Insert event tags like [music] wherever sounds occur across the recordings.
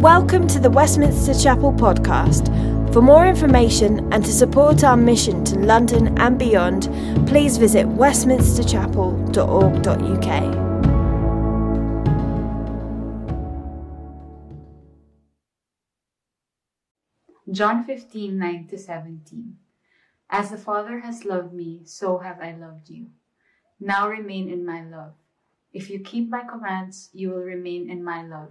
Welcome to the Westminster Chapel podcast. For more information and to support our mission to London and beyond, please visit westminsterchapel.org.uk. John 15, 9 to 17. As the Father has loved me, so have I loved you. Now remain in my love. If you keep my commands, you will remain in my love,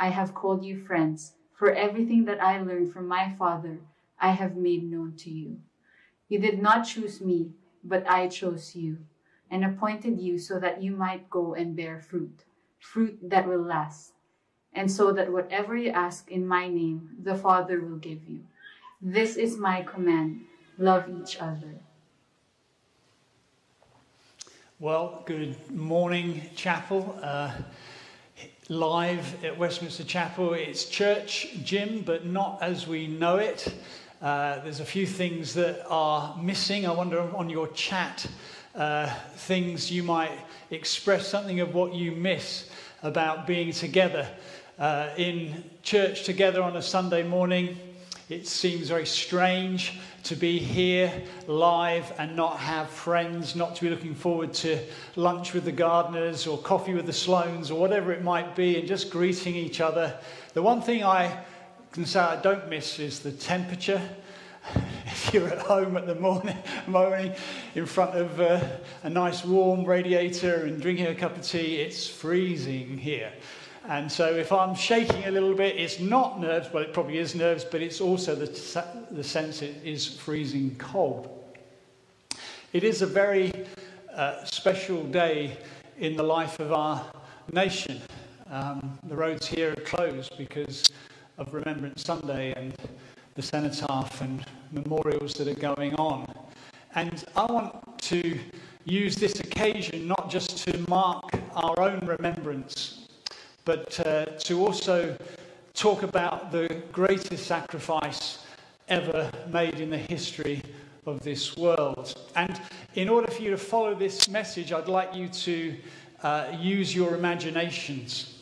I have called you friends, for everything that I learned from my Father I have made known to you. You did not choose me, but I chose you and appointed you so that you might go and bear fruit, fruit that will last, and so that whatever you ask in my name, the Father will give you. This is my command love each other. Well, good morning, Chapel. Uh, live at Westminster Chapel. It's church, Jim, but not as we know it. Uh, there's a few things that are missing. I wonder on your chat, uh, things you might express something of what you miss about being together uh, in church together on a Sunday morning. It seems very strange to be here live and not have friends, not to be looking forward to lunch with the gardeners or coffee with the Sloans or whatever it might be and just greeting each other. The one thing I can say I don't miss is the temperature. [laughs] if you're at home at the morning, [laughs] morning in front of uh, a nice warm radiator and drinking a cup of tea, it's freezing here. And so if I'm shaking a little bit, it's not nerves, well, it probably is nerves, but it's also the, the sense it is freezing cold. It is a very uh, special day in the life of our nation. Um, the roads here are closed because of Remembrance Sunday and the cenotaph and memorials that are going on. And I want to use this occasion not just to mark our own remembrance but uh, to also talk about the greatest sacrifice ever made in the history of this world. And in order for you to follow this message, I'd like you to uh, use your imaginations.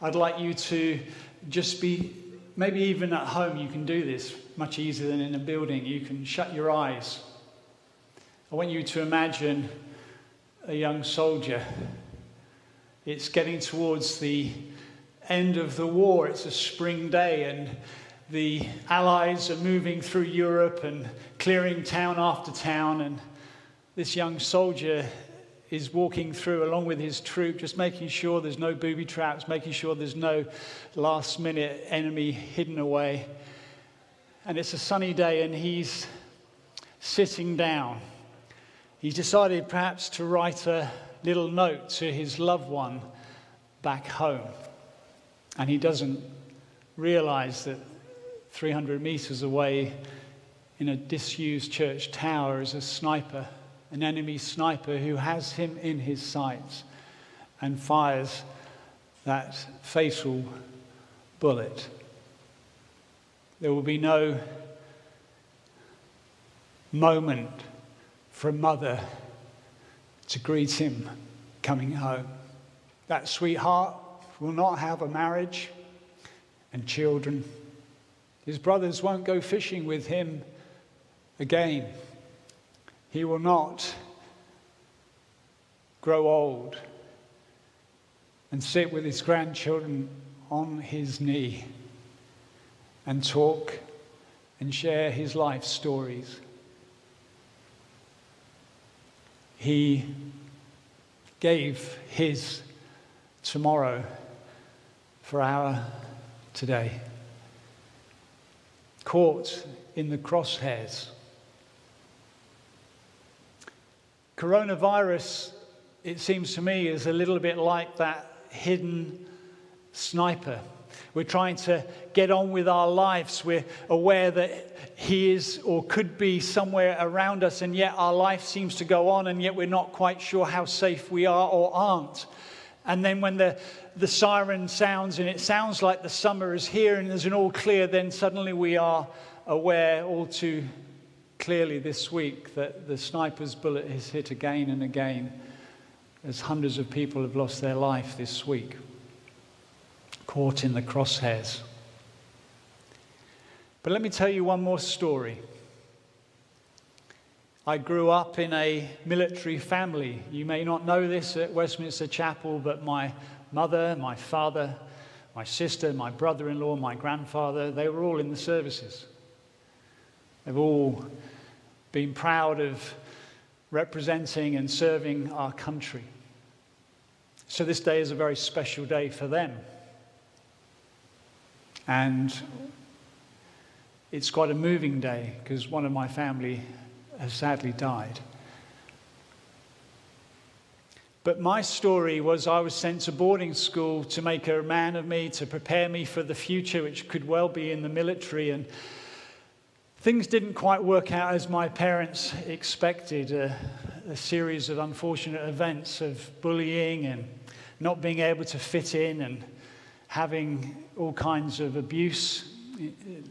I'd like you to just be, maybe even at home, you can do this much easier than in a building. You can shut your eyes. I want you to imagine a young soldier it's getting towards the end of the war. It's a spring day, and the Allies are moving through Europe and clearing town after town. And this young soldier is walking through along with his troop, just making sure there's no booby traps, making sure there's no last minute enemy hidden away. And it's a sunny day, and he's sitting down. He's decided perhaps to write a little note to his loved one back home. And he doesn't realize that 300 meters away in a disused church tower is a sniper, an enemy sniper who has him in his sights and fires that fatal bullet. There will be no moment for mother to greet him coming home. That sweetheart will not have a marriage and children. His brothers won't go fishing with him again. He will not grow old and sit with his grandchildren on his knee and talk and share his life stories. He gave his tomorrow for our today. Caught in the crosshairs. Coronavirus, it seems to me, is a little bit like that hidden sniper. We're trying to get on with our lives. We're aware that He is or could be somewhere around us, and yet our life seems to go on, and yet we're not quite sure how safe we are or aren't. And then when the, the siren sounds and it sounds like the summer is here and there's an all clear, then suddenly we are aware all too clearly this week that the sniper's bullet has hit again and again as hundreds of people have lost their life this week, caught in the crosshairs. But let me tell you one more story. I grew up in a military family. You may not know this at Westminster Chapel, but my mother, my father, my sister, my brother in law, my grandfather, they were all in the services. They've all been proud of representing and serving our country. So this day is a very special day for them. And it's quite a moving day because one of my family has sadly died. But my story was I was sent to boarding school to make a man of me, to prepare me for the future, which could well be in the military. And things didn't quite work out as my parents expected. A, a series of unfortunate events of bullying and not being able to fit in and having all kinds of abuse,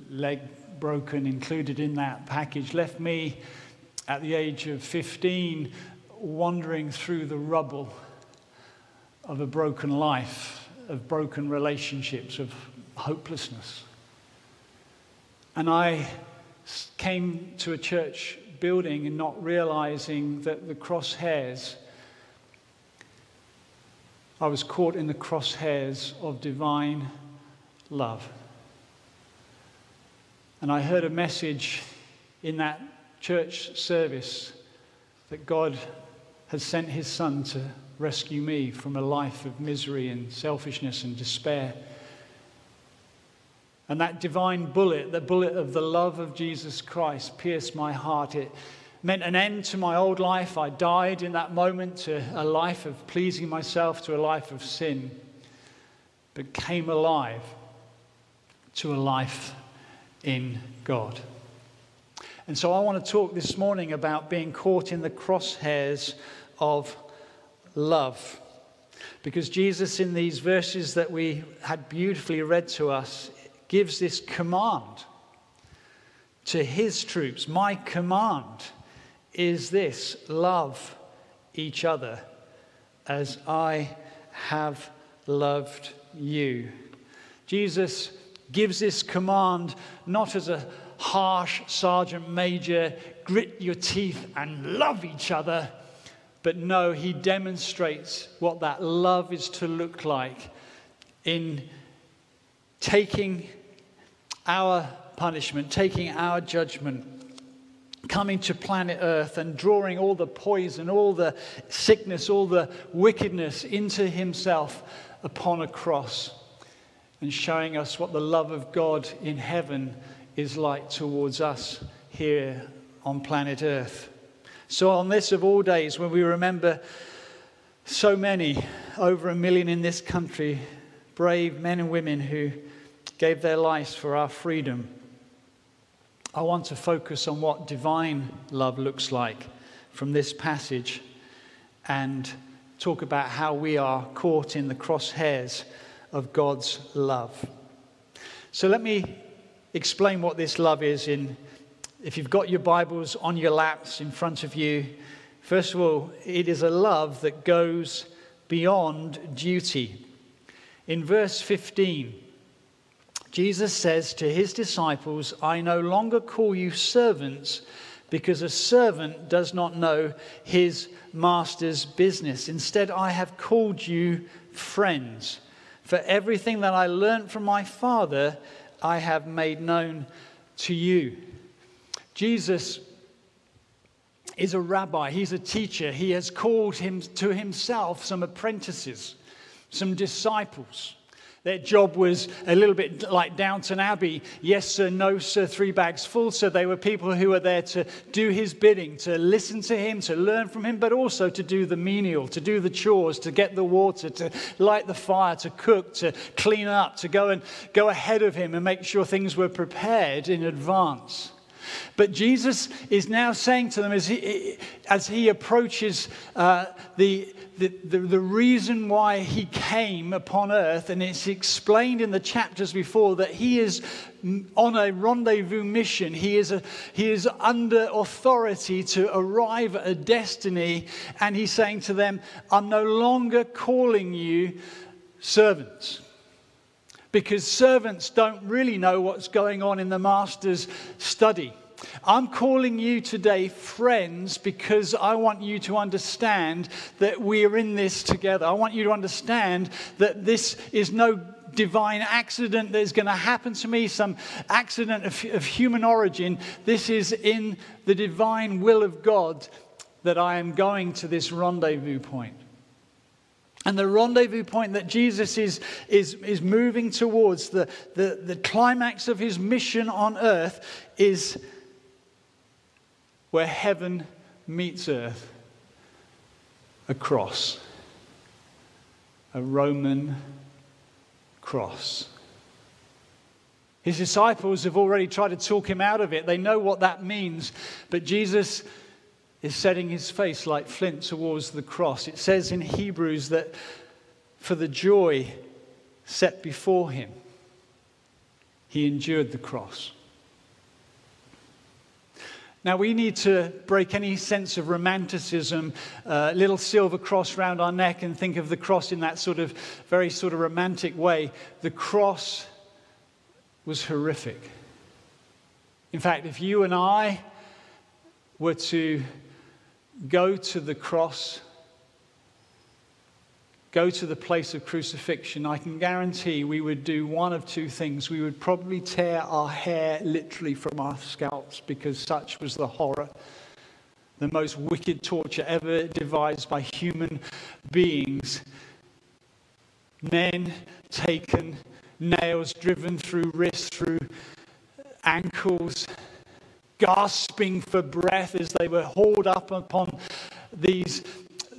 leg broken included in that package, left me at the age of 15 wandering through the rubble of a broken life, of broken relationships, of hopelessness. And I came to a church building and not realizing that the crosshairs, I was caught in the crosshairs of divine love. And I heard a message in that church service that God has sent his son to rescue me from a life of misery and selfishness and despair. And that divine bullet, the bullet of the love of Jesus Christ, pierced my heart. It meant an end to my old life. I died in that moment to a life of pleasing myself, to a life of sin, but came alive to a life in God. And so I want to talk this morning about being caught in the crosshairs of love. Because Jesus, in these verses that we had beautifully read to us, gives this command to his troops. My command is this love each other as I have loved you. Jesus gives this command not as a harsh sergeant major, grit your teeth and love each other. But no, he demonstrates what that love is to look like in taking our punishment, taking our judgment, coming to planet Earth and drawing all the poison, all the sickness, all the wickedness into himself upon a cross and showing us what the love of God in heaven is like towards us here on planet Earth. So, on this of all days, when we remember so many, over a million in this country, brave men and women who gave their lives for our freedom, I want to focus on what divine love looks like from this passage and talk about how we are caught in the crosshairs of God's love. So, let me explain what this love is in if you've got your bibles on your laps in front of you first of all it is a love that goes beyond duty in verse 15 jesus says to his disciples i no longer call you servants because a servant does not know his master's business instead i have called you friends for everything that i learned from my father I have made known to you. Jesus is a rabbi, he's a teacher. He has called him to himself some apprentices, some disciples. Their job was a little bit like Downton Abbey yes, sir, no, sir, three bags full. So they were people who were there to do his bidding, to listen to him, to learn from him, but also to do the menial, to do the chores, to get the water, to light the fire, to cook, to clean up, to go and go ahead of him and make sure things were prepared in advance. But Jesus is now saying to them as he, as he approaches uh, the, the, the, the, reason why he came upon earth, and it's explained in the chapters before that he is on a rendezvous mission. He is, a, he is under authority to arrive at a destiny, and he's saying to them, I'm no longer calling you servants because servants don't really know what's going on in the master's study. I'm calling you today friends because I want you to understand that we are in this together. I want you to understand that this is no divine accident that is going to happen to me, some accident of, of human origin. This is in the divine will of God that I am going to this rendezvous point. And the rendezvous point that Jesus is, is, is moving towards, the, the, the climax of his mission on earth, is where heaven meets earth a cross, a Roman cross. His disciples have already tried to talk him out of it. They know what that means. But Jesus is setting his face like flint towards the cross. It says in Hebrews that for the joy set before him, he endured the cross. Now, we need to break any sense of romanticism, uh, little silver cross round our neck, and think of the cross in that sort of very sort of romantic way. The cross was horrific. In fact, if you and I were to go to the cross, go to the place of crucifixion, I can guarantee we would do one of two things. We would probably tear our hair literally from our scalps because such was the horror. The most wicked torture ever devised by human beings. Men taken, nails driven through wrists, through ankles, gasping for breath as they were hauled up upon these,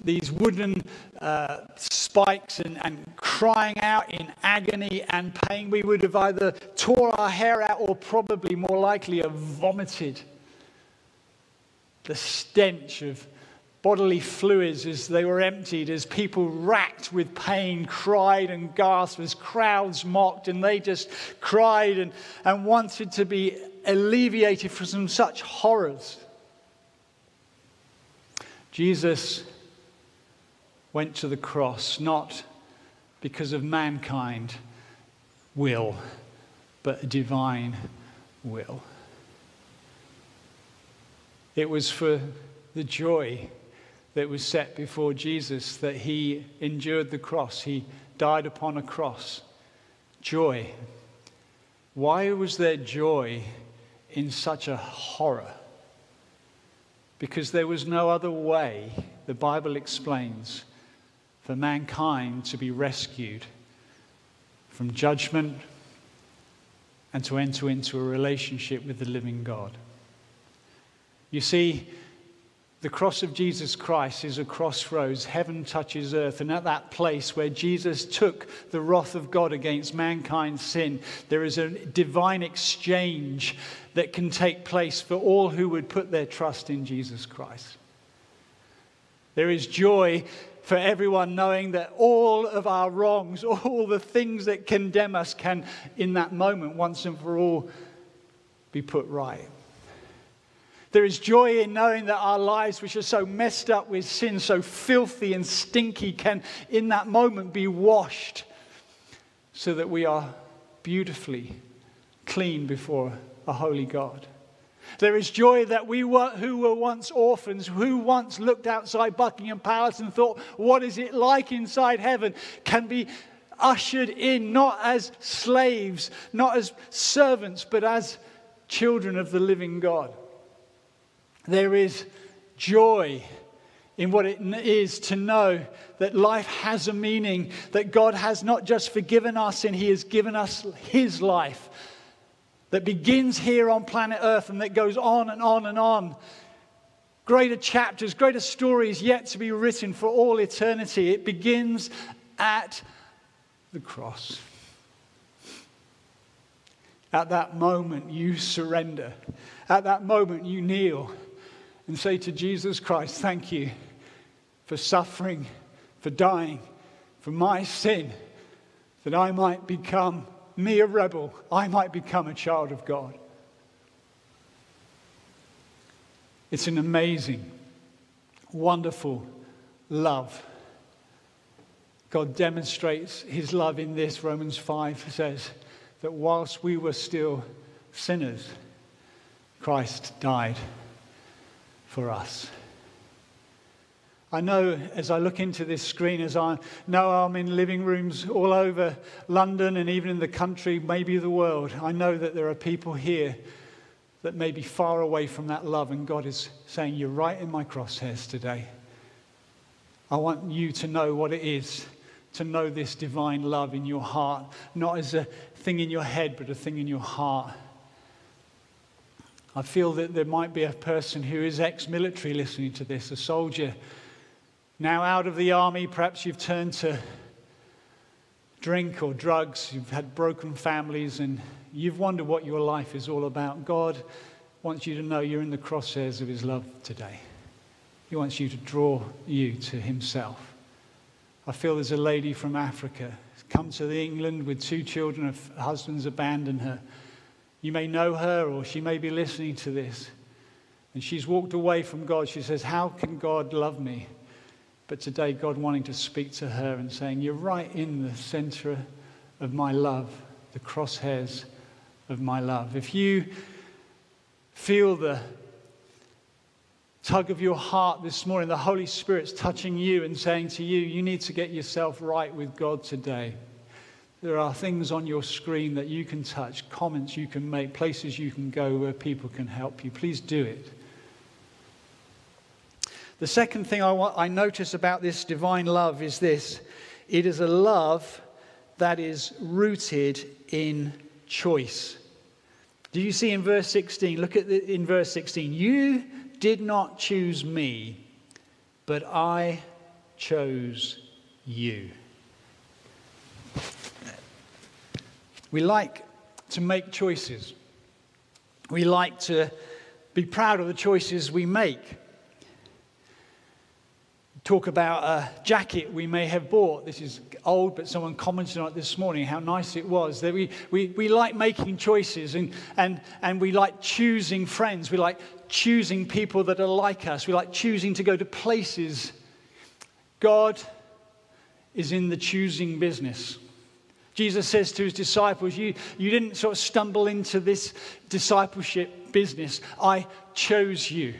these wooden uh, spikes and, and crying out in agony and pain. We would have either tore our hair out or probably more likely have vomited. The stench of bodily fluids as they were emptied, as people racked with pain cried and gasped, as crowds mocked, and they just cried and, and wanted to be alleviated from such horrors. Jesus went to the cross not because of mankind will, but a divine will. It was for the joy that was set before Jesus that he endured the cross. He died upon a cross. Joy. Why was there joy in such a horror? Because there was no other way, the Bible explains, for mankind to be rescued from judgment and to enter into a relationship with the living God. You see, the cross of Jesus Christ is a crossroads. Heaven touches earth. And at that place where Jesus took the wrath of God against mankind's sin, there is a divine exchange that can take place for all who would put their trust in Jesus Christ. There is joy for everyone knowing that all of our wrongs, [laughs] all the things that condemn us, can, in that moment, once and for all, be put right. There is joy in knowing that our lives, which are so messed up with sin, so filthy and stinky, can in that moment be washed so that we are beautifully clean before a holy God. There is joy that we were, who were once orphans, who once looked outside Buckingham Palace and thought, what is it like inside heaven, can be ushered in not as slaves, not as servants, but as children of the living God. There is joy in what it is to know that life has a meaning, that God has not just forgiven us and He has given us His life that begins here on planet Earth and that goes on and on and on. Greater chapters, greater stories yet to be written for all eternity. It begins at the cross. At that moment, you surrender. At that moment, you kneel and say to Jesus Christ, Thank you for suffering, for dying, for my sin, that I might become me a rebel, I might become a child of God. It's an amazing, wonderful love. God demonstrates his love in this. Romans 5 says that whilst we were still sinners, Christ died for us. I know as I look into this screen, as I know I'm in living rooms all over London and even in the country, maybe the world, I know that there are people here that may be far away from that love, and God is saying, You're right in my crosshairs today. I want you to know what it is to know this divine love in your heart, not as a thing in your head, but a thing in your heart. I feel that there might be a person who is ex military listening to this, a soldier now, out of the army, perhaps you've turned to drink or drugs, you've had broken families, and you've wondered what your life is all about. God wants you to know you're in the crosshairs of His love today. He wants you to draw you to Himself. I feel there's a lady from Africa come to England with two children, her husband's abandoned her. You may know her, or she may be listening to this. And she's walked away from God. She says, How can God love me? But today, God wanting to speak to her and saying, You're right in the center of my love, the crosshairs of my love. If you feel the tug of your heart this morning, the Holy Spirit's touching you and saying to you, You need to get yourself right with God today. There are things on your screen that you can touch, comments you can make, places you can go where people can help you. Please do it. The second thing I, want, I notice about this divine love is this it is a love that is rooted in choice. Do you see in verse 16? Look at the, in verse 16. You did not choose me, but I chose you. We like to make choices. We like to be proud of the choices we make talk about a jacket we may have bought. This is old, but someone commented on it this morning how nice it was. That we, we, we like making choices and, and, and we like choosing friends. We like choosing people that are like us. We like choosing to go to places. God is in the choosing business. Jesus says to his disciples, you, you didn't sort of stumble into this discipleship business. I chose you.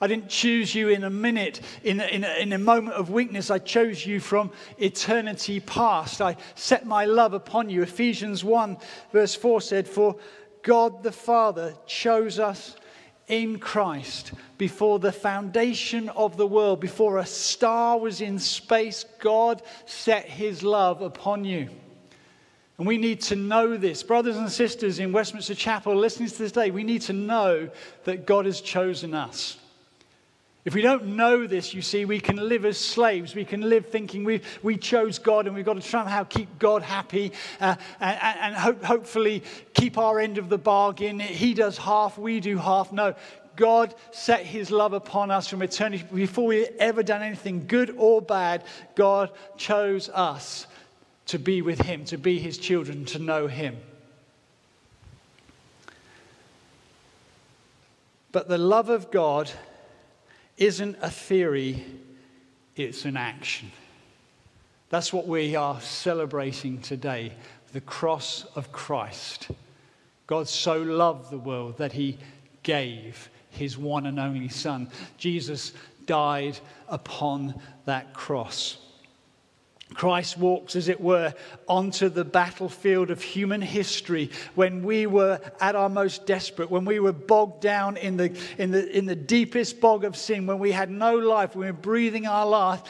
I didn't choose you in a minute, in a, in, a, in a, moment of weakness. I chose you from eternity past. I set my love upon you. Ephesians 1, verse 4 said, For God the Father chose us in Christ before the foundation of the world, before a star was in space. God set his love upon you. And we need to know this. Brothers and sisters in Westminster Chapel listening to this day, we need to know that God has chosen us. If we don't know this, you see, we can live as slaves. We can live thinking we, we chose God and we've got to somehow keep God happy uh, and, and hope, hopefully keep our end of the bargain. He does half, we do half. No, God set his love upon us from eternity. Before we ever done anything good or bad, God chose us to be with him, to be his children, to know him. But the love of God isn't a theory, it's an action. That's what we are celebrating today the cross of Christ. God so loved the world that he gave his one and only Son. Jesus died upon that cross. Christ walks, as it were, onto the battlefield of human history when we were at our most desperate, when we were bogged down in the, in the, in the deepest bog of sin, when we had no life, when we were breathing our last,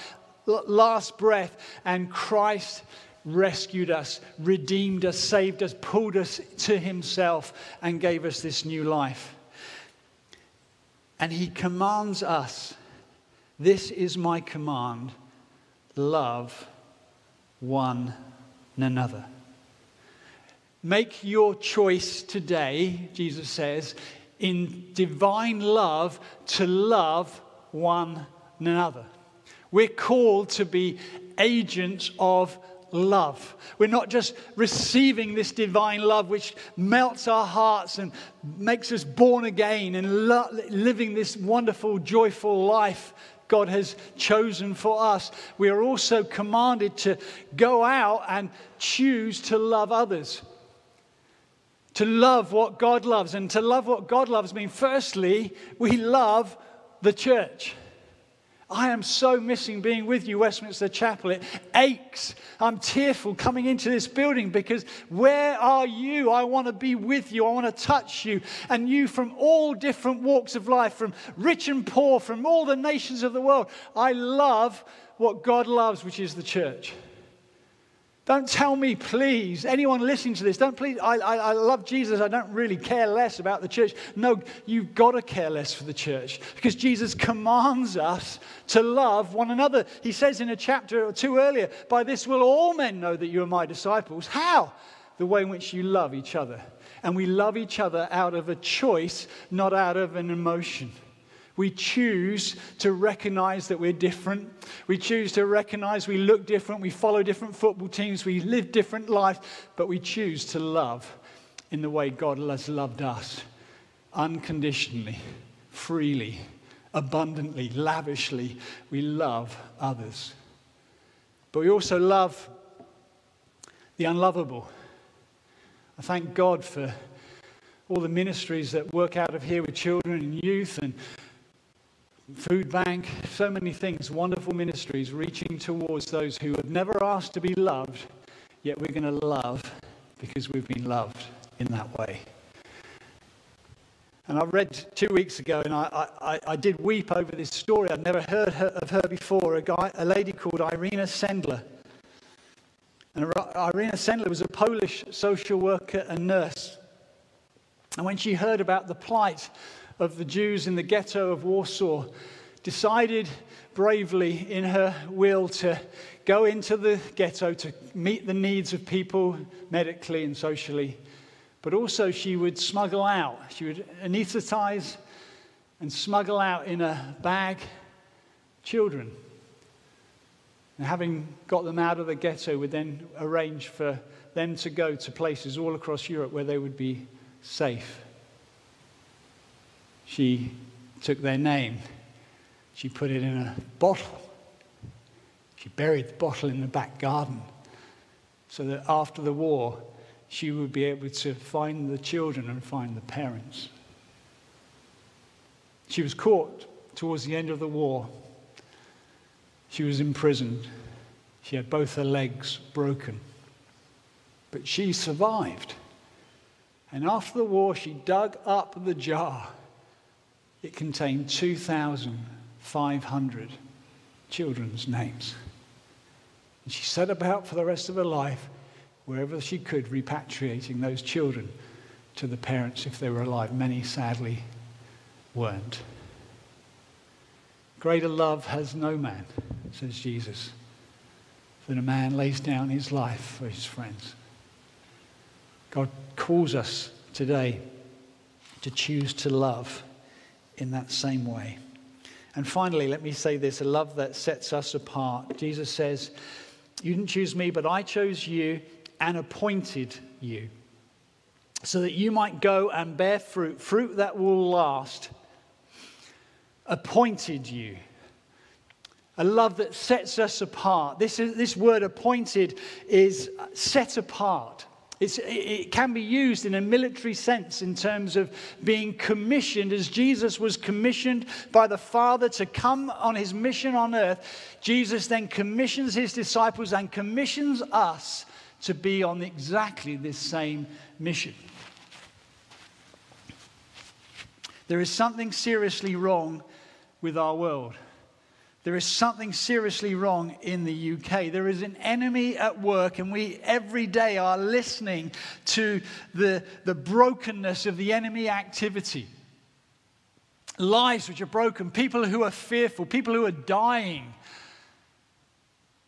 last breath, and Christ rescued us, redeemed us, saved us, pulled us to Himself, and gave us this new life. And He commands us this is my command love one another. Make your choice today, Jesus says, in divine love to love one another. We're called to be agents of love. We're not just receiving this divine love which melts our hearts and makes us born again and lo- living this wonderful, joyful life God has chosen for us, we are also commanded to go out and choose to love others. To love what God loves. And to love what God loves means, firstly, we love the church. I am so missing being with you, Westminster Chapel. It aches. I'm tearful coming into this building because where are you? I want to be with you. I want to touch you. And you from all different walks of life, from rich and poor, from all the nations of the world. I love what God loves, which is the church. Don't tell me, please, anyone listening to this, don't please, I, I, I, love Jesus, I don't really care less about the church. No, you've got to care less for the church because Jesus commands us to love one another. He says in a chapter or two earlier, By this will all men know that you are my disciples. How? The way in which you love each other. And we love each other out of a choice, not out of an emotion. We choose to recognize that we're different. We choose to recognize we look different. We follow different football teams. We live different lives. But we choose to love in the way God has loved us unconditionally, freely, abundantly, lavishly. We love others. But we also love the unlovable. I thank God for all the ministries that work out of here with children and youth and food bank, so many things, wonderful ministries reaching towards those who have never asked to be loved, yet we're going to love because we've been loved in that way. And I read two weeks ago, and I, I, I did weep over this story. I'd never heard her, of her before. A, guy, a lady called Irena Sendler. And Irena Sendler was a Polish social worker and nurse. And when she heard about the plight of the Jews in the ghetto of Warsaw, decided bravely in her will to go into the ghetto to meet the needs of people medically and socially. But also, she would smuggle out, she would anesthetize and smuggle out in a bag children. And having got them out of the ghetto, would then arrange for them to go to places all across Europe where they would be safe. She took their name, she put it in a bottle. She buried the bottle in the back garden so that after the war, she would be able to find the children and find the parents. She was caught towards the end of the war. She was imprisoned. She had both her legs broken. But she survived. And after the war, she dug up the jar it contained 2,500 children's names. And she set about for the rest of her life, wherever she could, repatriating those children to the parents if they were alive. Many, sadly, weren't. Greater love has no man, says Jesus, than a man lays down his life for his friends. God calls us today to choose to love in that same way. And finally, let me say this a love that sets us apart. Jesus says, You didn't choose me, but I chose you and appointed you so that you might go and bear fruit, fruit that will last. Appointed you. A love that sets us apart. This, is, this word appointed is set apart. It's, it can be used in a military sense in terms of being commissioned, as Jesus was commissioned by the Father to come on his mission on earth. Jesus then commissions his disciples and commissions us to be on exactly this same mission. There is something seriously wrong with our world. There is something seriously wrong in the UK. There is an enemy at work, and we every day are listening to the, the brokenness of the enemy activity. Lives which are broken, people who are fearful, people who are dying.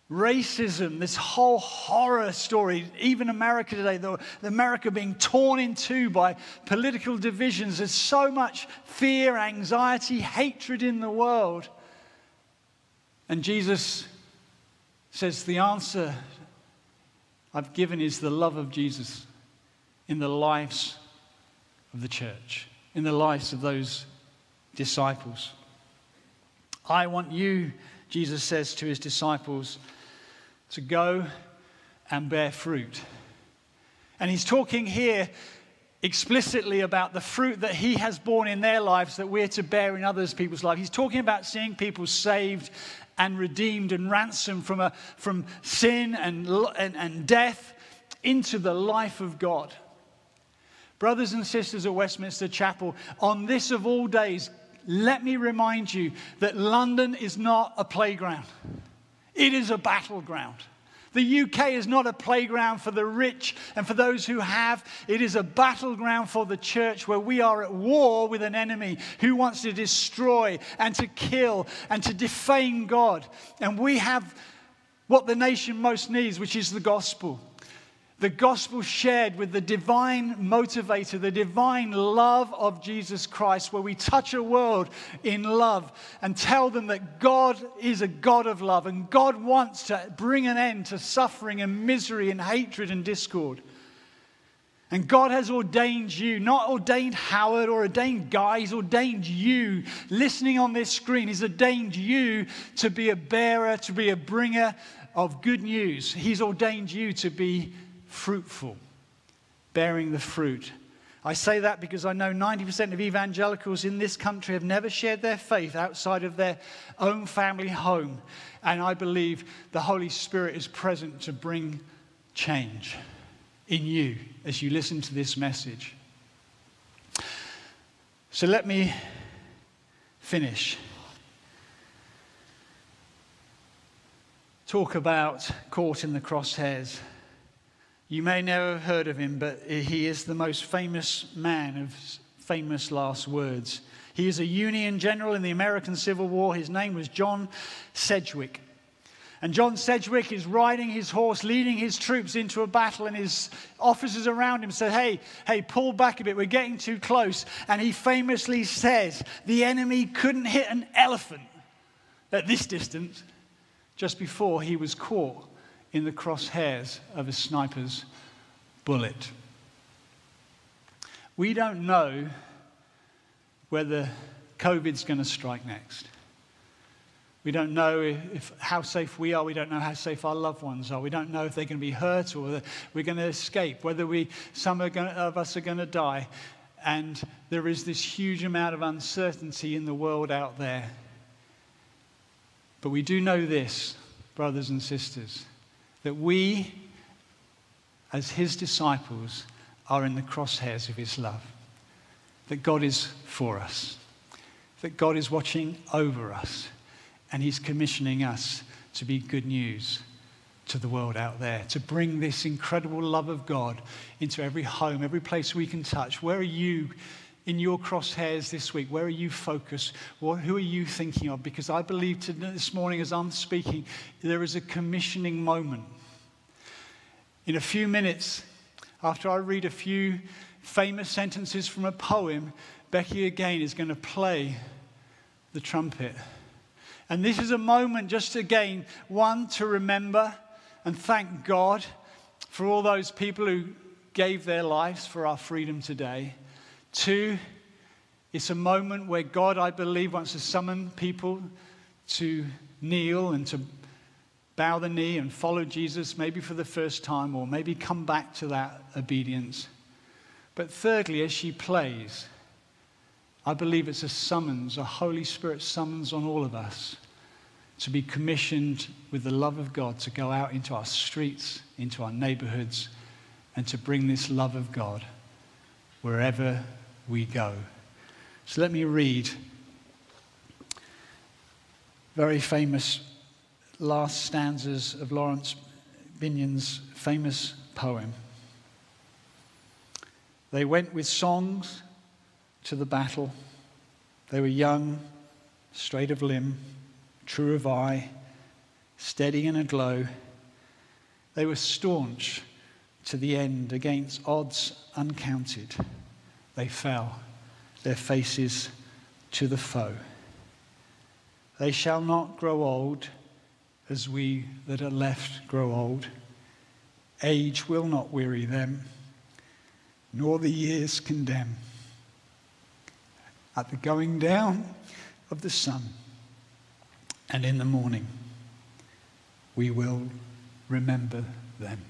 Racism, this whole horror story, even America today, the, the America being torn in two by political divisions. There's so much fear, anxiety, hatred in the world. And Jesus says, The answer I've given is the love of Jesus in the lives of the church, in the lives of those disciples. I want you, Jesus says to his disciples, to go and bear fruit. And he's talking here explicitly about the fruit that he has borne in their lives that we're to bear in others people's lives. He's talking about seeing people saved and redeemed and ransomed from, a, from sin and, and, and death into the life of God. Brothers and sisters at Westminster Chapel, on this of all days, let me remind you that London is not a playground, it is a battleground. The UK is not a playground for the rich and for those who have. It is a battleground for the church where we are at war with an enemy who wants to destroy and to kill and to defame God. And we have what the nation most needs, which is the gospel the gospel shared with the divine motivator, the divine love of Jesus Christ, where we touch a world in love and tell them that God is a God of love and God wants to bring an end to suffering and misery and hatred and discord. And God has ordained you, not ordained Howard or ordained Guy, He's ordained you listening on this screen. He's ordained you to be a bearer, to be a bringer of good news. He's ordained you to be fruitful, bearing the fruit. I say that because I know 90% of evangelicals in this country have never shared their faith outside of their own family home. And I believe the Holy Spirit is present to bring change in you as you listen to this message. So let me finish. Talk about caught in the crosshairs. You may never have heard of him, but he is the most famous man of famous last words. He is a Union general in the American Civil War. His name was John Sedgwick. And John Sedgwick is riding his horse, leading his troops into a battle, and his officers around him said, Hey, hey, pull back a bit, we're getting too close. And he famously says, The enemy couldn't hit an elephant at this distance just before he was caught in the crosshairs of a sniper's bullet. We don't know whether COVID's going to strike next. We don't know if, how safe we are. We don't know how safe our loved ones are. We don't know if they're going to be hurt or whether we're going to escape, whether we, some of us are going to die. And there is this huge amount of uncertainty in the world out there. But we do know this, brothers and sisters that we, as his disciples, are in the crosshairs of his love. That God is for us. That God is watching over us. And he's commissioning us to be good news to the world out there, to bring this incredible love of God into every home, every place we can touch. Where are you in your crosshairs this week? Where are you focused? What, who are you thinking of? Because I believe this morning, as I'm speaking, there is a commissioning moment. In a few minutes, after I read a few famous sentences from a poem, Becky again is going to play the trumpet. And this is a moment, just again, one, to remember and thank God for all those people who gave their lives for our freedom today. Two, it's a moment where God, I believe, wants to summon people to kneel and to bow the knee and follow Jesus, maybe for the first time, or maybe come back to that obedience. But thirdly, as she plays, I believe it's a summons, a Holy Spirit summons on all of us to be commissioned with the love of God to go out into our streets, into our neighborhoods, and to bring this love of God wherever we go. So let me read very famous last stanzas of Laurence Binyon's famous poem. They went with songs to the battle. They were young, straight of limb, true of eye, steady and aglow. They were staunch to the end against odds uncounted. They fell, their faces to the foe. They shall not grow old as we that are left grow old. Age will not weary them, nor the years condemn. At the going down of the sun and in the morning, we will remember them.